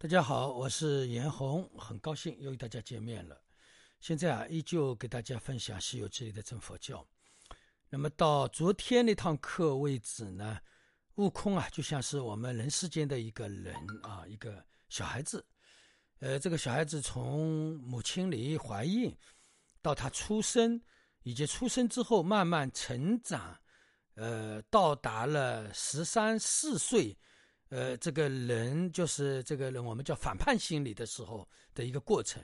大家好，我是严红，很高兴又与大家见面了。现在啊，依旧给大家分享《西游记》里的真佛教。那么到昨天那堂课为止呢，悟空啊，就像是我们人世间的一个人啊，一个小孩子。呃，这个小孩子从母亲里怀孕到他出生，以及出生之后慢慢成长，呃，到达了十三四岁。呃，这个人就是这个人，我们叫反叛心理的时候的一个过程。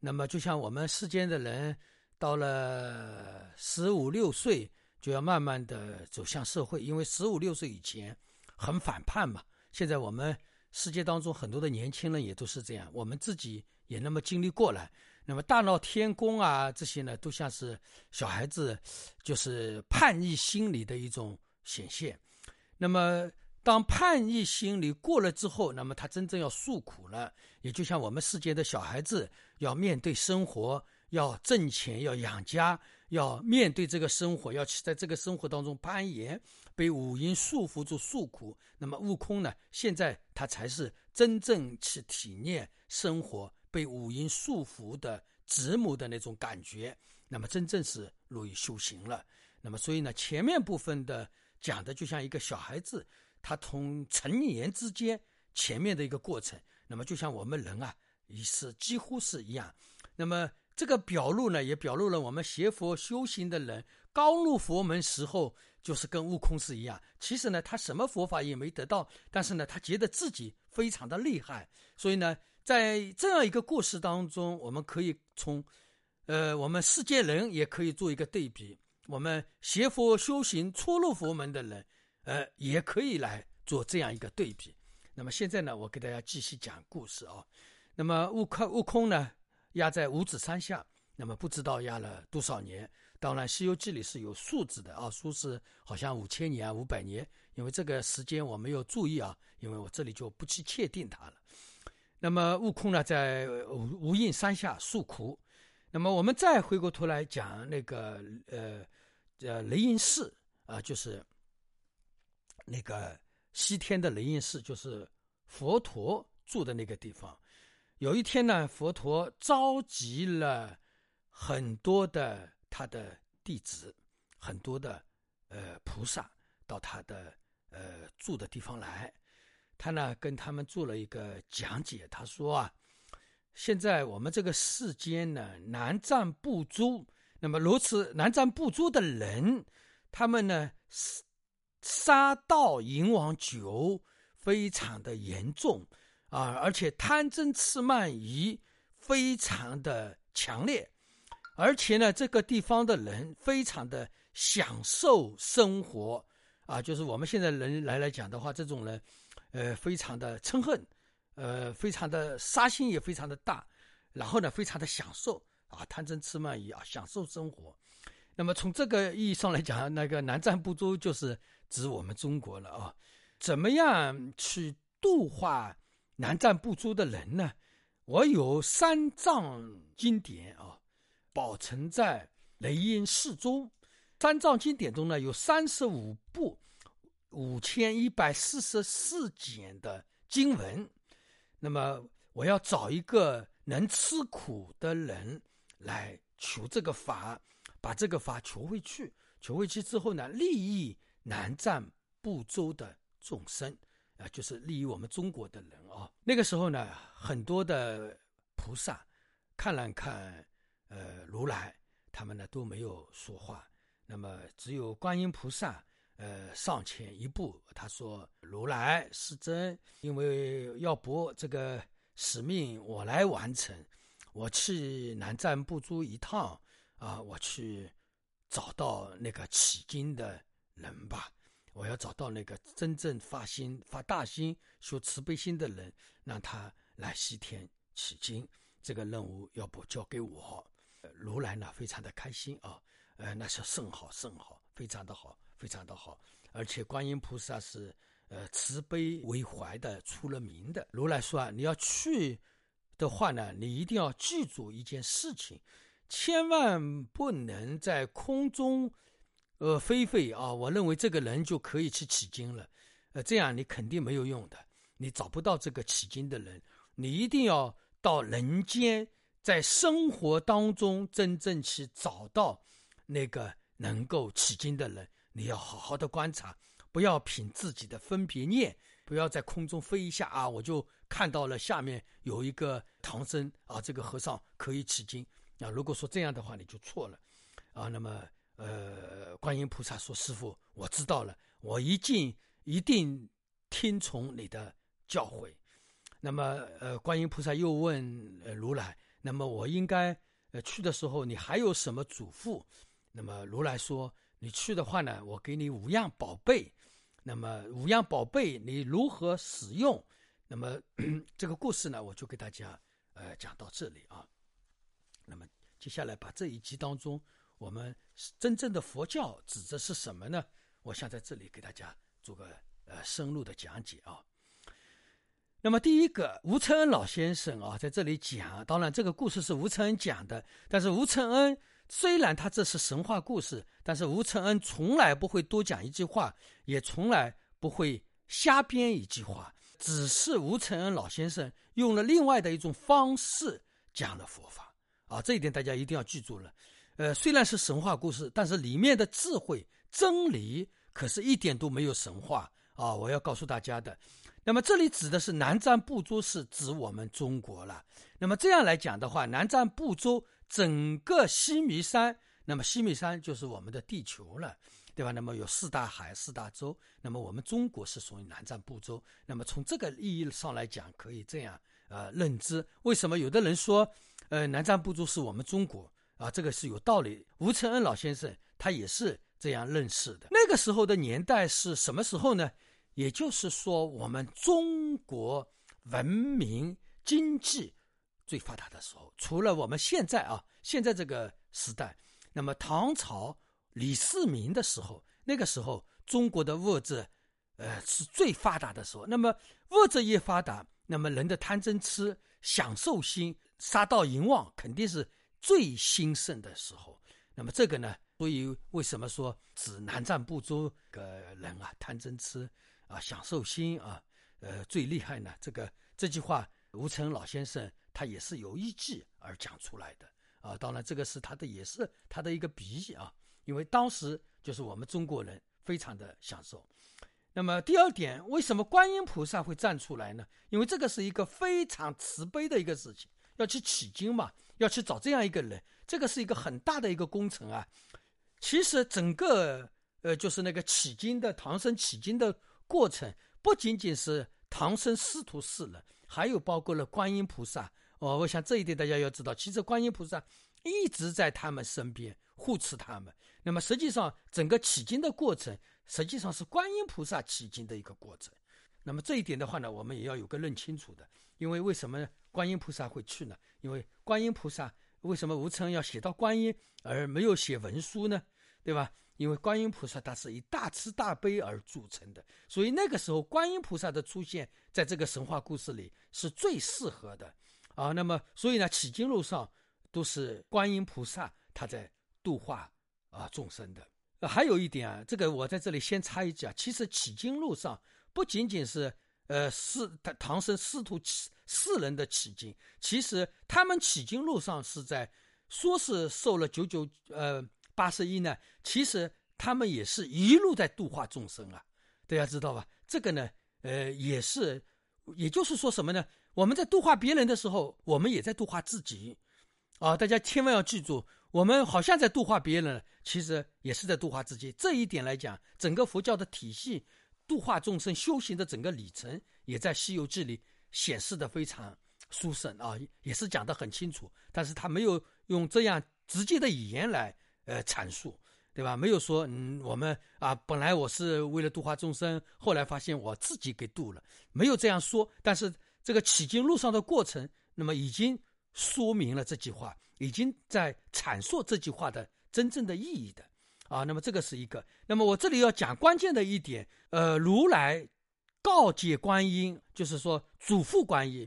那么，就像我们世间的人，到了十五六岁，就要慢慢的走向社会，因为十五六岁以前很反叛嘛。现在我们世界当中很多的年轻人也都是这样，我们自己也那么经历过来。那么，大闹天宫啊，这些呢，都像是小孩子就是叛逆心理的一种显现。那么。当叛逆心理过了之后，那么他真正要诉苦了，也就像我们世间的小孩子要面对生活，要挣钱，要养家，要面对这个生活，要去在这个生活当中攀岩，被五阴束缚住诉苦。那么悟空呢？现在他才是真正去体验生活被五阴束缚的折磨的那种感觉。那么真正是入于修行了。那么所以呢，前面部分的讲的就像一个小孩子。他从成年之间前面的一个过程，那么就像我们人啊，也是几乎是一样。那么这个表露呢，也表露了我们学佛修行的人刚入佛门时候，就是跟悟空是一样。其实呢，他什么佛法也没得到，但是呢，他觉得自己非常的厉害。所以呢，在这样一个故事当中，我们可以从，呃，我们世界人也可以做一个对比，我们学佛修行初入佛门的人。呃，也可以来做这样一个对比。那么现在呢，我给大家继续讲故事啊。那么悟空，悟空呢压在五指山下，那么不知道压了多少年。当然，《西游记》里是有数字的啊，说是好像五千年、啊，五百年。因为这个时间我没有注意啊，因为我这里就不去确定它了。那么悟空呢，在无无印山下诉苦。那么我们再回过头来讲那个呃呃雷音寺啊，就是。那个西天的雷音寺就是佛陀住的那个地方。有一天呢，佛陀召集了很多的他的弟子，很多的呃菩萨到他的呃住的地方来。他呢跟他们做了一个讲解。他说啊，现在我们这个世间呢，南瞻部洲，那么如此南瞻部洲的人，他们呢是。杀盗淫妄酒非常的严重啊，而且贪嗔痴慢疑非常的强烈，而且呢，这个地方的人非常的享受生活啊，就是我们现在人来来讲的话，这种人，呃，非常的嗔恨，呃，非常的杀心也非常的大，然后呢，非常的享受啊，贪嗔痴慢疑啊，享受生活。那么从这个意义上来讲，那个南瞻部洲就是指我们中国了啊。怎么样去度化南瞻部洲的人呢？我有三藏经典啊，保存在雷音寺中。三藏经典中呢，有三十五部五千一百四十四简的经文。那么我要找一个能吃苦的人来求这个法。把这个法求回去，求回去之后呢，利益南瞻部洲的众生啊，就是利益我们中国的人啊。那个时候呢，很多的菩萨看了看，呃，如来他们呢都没有说话。那么只有观音菩萨，呃，上前一步，他说：“如来是真，因为要不这个使命我来完成，我去南瞻部洲一趟。”啊，我去找到那个起经的人吧，我要找到那个真正发心、发大心、修慈悲心的人，让他来西天取经。这个任务要不交给我？如来呢，非常的开心啊，呃，那是甚好甚好，非常的好，非常的好。而且观音菩萨是呃慈悲为怀的，出了名的。如来说啊，你要去的话呢，你一定要记住一件事情。千万不能在空中，呃，飞飞啊！我认为这个人就可以去取经了，呃，这样你肯定没有用的，你找不到这个取经的人。你一定要到人间，在生活当中真正去找到那个能够取经的人。你要好好的观察，不要凭自己的分别念，不要在空中飞一下啊，我就看到了下面有一个唐僧啊，这个和尚可以取经啊。如果说这样的话，你就错了啊。那么，呃，观音菩萨说：“师傅，我知道了，我一定一定听从你的教诲。”那么，呃，观音菩萨又问呃如来：“那么我应该呃去的时候，你还有什么嘱咐？”那么如来说：“你去的话呢，我给你五样宝贝。那么五样宝贝你如何使用？那么这个故事呢，我就给大家呃讲到这里啊。那么接下来把这一集当中，我们真正的佛教指的是什么呢？我想在这里给大家做个呃深入的讲解啊。”那么第一个，吴承恩老先生啊，在这里讲，当然这个故事是吴承恩讲的，但是吴承恩虽然他这是神话故事，但是吴承恩从来不会多讲一句话，也从来不会瞎编一句话，只是吴承恩老先生用了另外的一种方式讲了佛法啊，这一点大家一定要记住了。呃，虽然是神话故事，但是里面的智慧真理可是一点都没有神话啊，我要告诉大家的。那么这里指的是南瞻部洲，是指我们中国了。那么这样来讲的话，南瞻部洲整个西弥山，那么西弥山就是我们的地球了，对吧？那么有四大海、四大洲，那么我们中国是属于南瞻部洲。那么从这个意义上来讲，可以这样呃认知。为什么有的人说，呃，南瞻部洲是我们中国啊？这个是有道理。吴承恩老先生他也是这样认识的。那个时候的年代是什么时候呢？也就是说，我们中国文明经济最发达的时候，除了我们现在啊，现在这个时代，那么唐朝李世民的时候，那个时候中国的物质，呃，是最发达的时候。那么物质越发达，那么人的贪嗔痴、享受心、杀盗淫妄，肯定是最兴盛的时候。那么这个呢，所以为什么说指南战部洲个人啊，贪嗔痴？啊，享受心啊，呃，最厉害呢。这个这句话，吴承老先生他也是有依据而讲出来的啊。当然，这个是他的，也是他的一个比喻啊。因为当时就是我们中国人非常的享受。那么第二点，为什么观音菩萨会站出来呢？因为这个是一个非常慈悲的一个事情，要去取经嘛，要去找这样一个人，这个是一个很大的一个工程啊。其实整个呃，就是那个取经的唐僧取经的。过程不仅仅是唐僧师徒四人，还有包括了观音菩萨。哦，我想这一点大家要知道。其实观音菩萨一直在他们身边护持他们。那么实际上整个取经的过程，实际上是观音菩萨取经的一个过程。那么这一点的话呢，我们也要有个认清楚的。因为为什么呢观音菩萨会去呢？因为观音菩萨为什么吴承恩要写到观音而没有写文书呢？对吧？因为观音菩萨他是以大慈大悲而著称的，所以那个时候观音菩萨的出现在这个神话故事里是最适合的啊。那么，所以呢，取经路上都是观音菩萨他在度化啊众生的。还有一点啊，这个我在这里先插一句啊，其实取经路上不仅仅是呃师唐僧师徒四人的取经，其实他们取经路上是在说是受了九九呃。八十一呢，其实他们也是一路在度化众生啊，大家知道吧？这个呢，呃，也是，也就是说什么呢？我们在度化别人的时候，我们也在度化自己，啊，大家千万要记住，我们好像在度化别人，其实也是在度化自己。这一点来讲，整个佛教的体系，度化众生修行的整个里程，也在《西游记》里显示的非常殊胜啊，也是讲的很清楚。但是他没有用这样直接的语言来。呃，阐述，对吧？没有说，嗯，我们啊，本来我是为了度化众生，后来发现我自己给度了，没有这样说。但是这个取经路上的过程，那么已经说明了这句话，已经在阐述这句话的真正的意义的啊。那么这个是一个。那么我这里要讲关键的一点，呃，如来告诫观音，就是说嘱咐观音。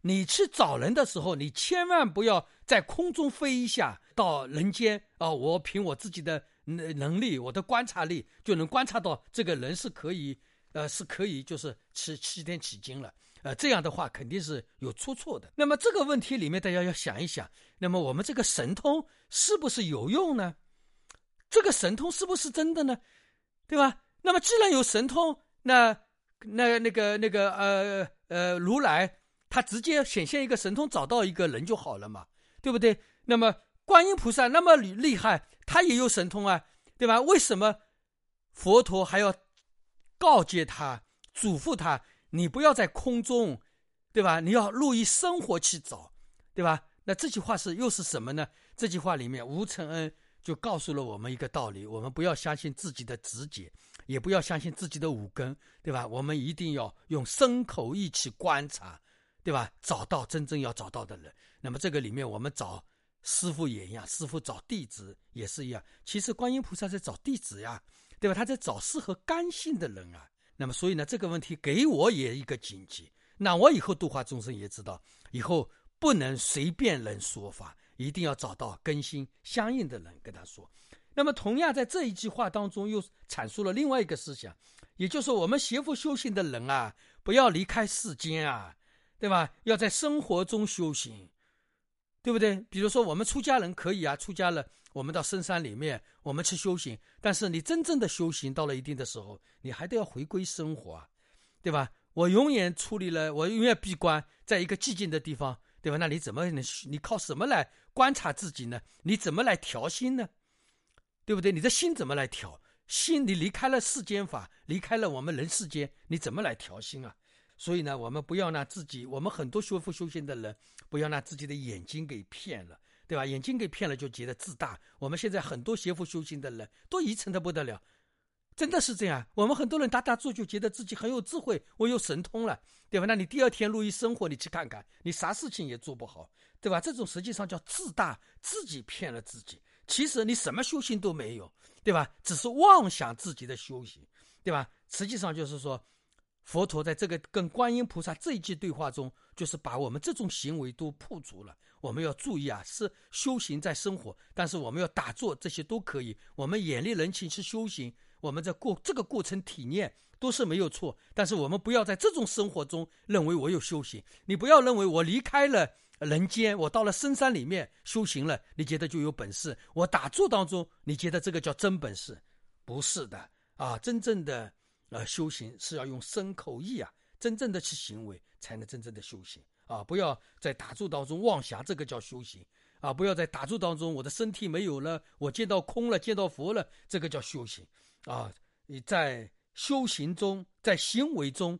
你去找人的时候，你千万不要在空中飞一下到人间啊！我凭我自己的能能力，我的观察力就能观察到这个人是可以呃，是可以就是吃七天起经了。呃，这样的话肯定是有出错的。那么这个问题里面，大家要想一想，那么我们这个神通是不是有用呢？这个神通是不是真的呢？对吧？那么既然有神通，那那那个那个呃呃如来他直接显现一个神通，找到一个人就好了嘛，对不对？那么观音菩萨那么厉害，他也有神通啊，对吧？为什么佛陀还要告诫他、嘱咐他？你不要在空中，对吧？你要入于生活去找，对吧？那这句话是又是什么呢？这句话里面，吴承恩就告诉了我们一个道理：我们不要相信自己的直觉，也不要相信自己的五根，对吧？我们一定要用身口意去观察，对吧？找到真正要找到的人。那么这个里面，我们找师傅也一样，师傅找弟子也是一样。其实观音菩萨在找弟子呀，对吧？他在找适合甘性的人啊。那么，所以呢，这个问题给我也一个警惕。那我以后度化众生也知道，以后不能随便人说法，一定要找到根心相应的人跟他说。那么，同样在这一句话当中，又阐述了另外一个思想，也就是我们邪佛修行的人啊，不要离开世间啊，对吧？要在生活中修行，对不对？比如说，我们出家人可以啊，出家了。我们到深山里面，我们去修行。但是你真正的修行到了一定的时候，你还得要回归生活，对吧？我永远处理了，我永远闭关在一个寂静的地方，对吧？那你怎么能？你靠什么来观察自己呢？你怎么来调心呢？对不对？你的心怎么来调？心你离开了世间法，离开了我们人世间，你怎么来调心啊？所以呢，我们不要拿自己，我们很多修复修行的人，不要拿自己的眼睛给骗了。对吧？眼睛给骗了，就觉得自大。我们现在很多邪佛修行的人都愚蠢的不得了，真的是这样。我们很多人打打坐就觉得自己很有智慧，我有神通了，对吧？那你第二天入于生活，你去看看，你啥事情也做不好，对吧？这种实际上叫自大，自己骗了自己。其实你什么修行都没有，对吧？只是妄想自己的修行，对吧？实际上就是说，佛陀在这个跟观音菩萨这一句对话中，就是把我们这种行为都破除了。我们要注意啊，是修行在生活，但是我们要打坐，这些都可以。我们眼力人情去修行，我们在过这个过程体验都是没有错。但是我们不要在这种生活中认为我有修行，你不要认为我离开了人间，我到了深山里面修行了，你觉得就有本事？我打坐当中，你觉得这个叫真本事？不是的啊，真正的呃修行是要用身口意啊，真正的去行为，才能真正的修行。啊！不要在打坐当中妄想，这个叫修行啊！不要在打坐当中，我的身体没有了，我见到空了，见到佛了，这个叫修行啊！你在修行中，在行为中，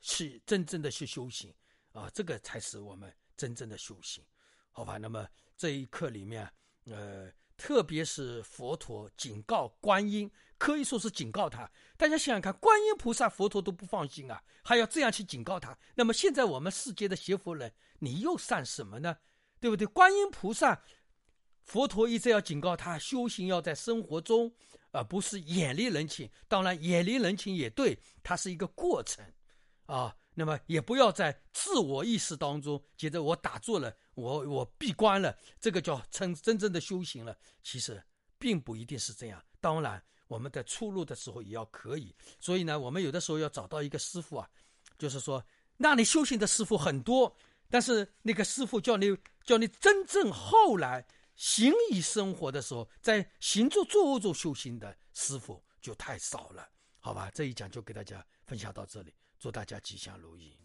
是真正的去修行啊！这个才是我们真正的修行，好吧？那么这一课里面，呃，特别是佛陀警告观音。可以说是警告他，大家想想看，观音菩萨、佛陀都不放心啊，还要这样去警告他。那么现在我们世界的邪佛人，你又算什么呢？对不对？观音菩萨、佛陀一直要警告他，修行要在生活中，而不是远离人情。当然，远离人情也对，它是一个过程啊。那么也不要在自我意识当中觉得我打坐了，我我闭关了，这个叫称真正的修行了。其实并不一定是这样。当然。我们在出入的时候也要可以，所以呢，我们有的时候要找到一个师傅啊，就是说，那你修行的师傅很多，但是那个师傅叫你叫你真正后来行以生活的时候，在行住坐卧中修行的师傅就太少了，好吧？这一讲就给大家分享到这里，祝大家吉祥如意。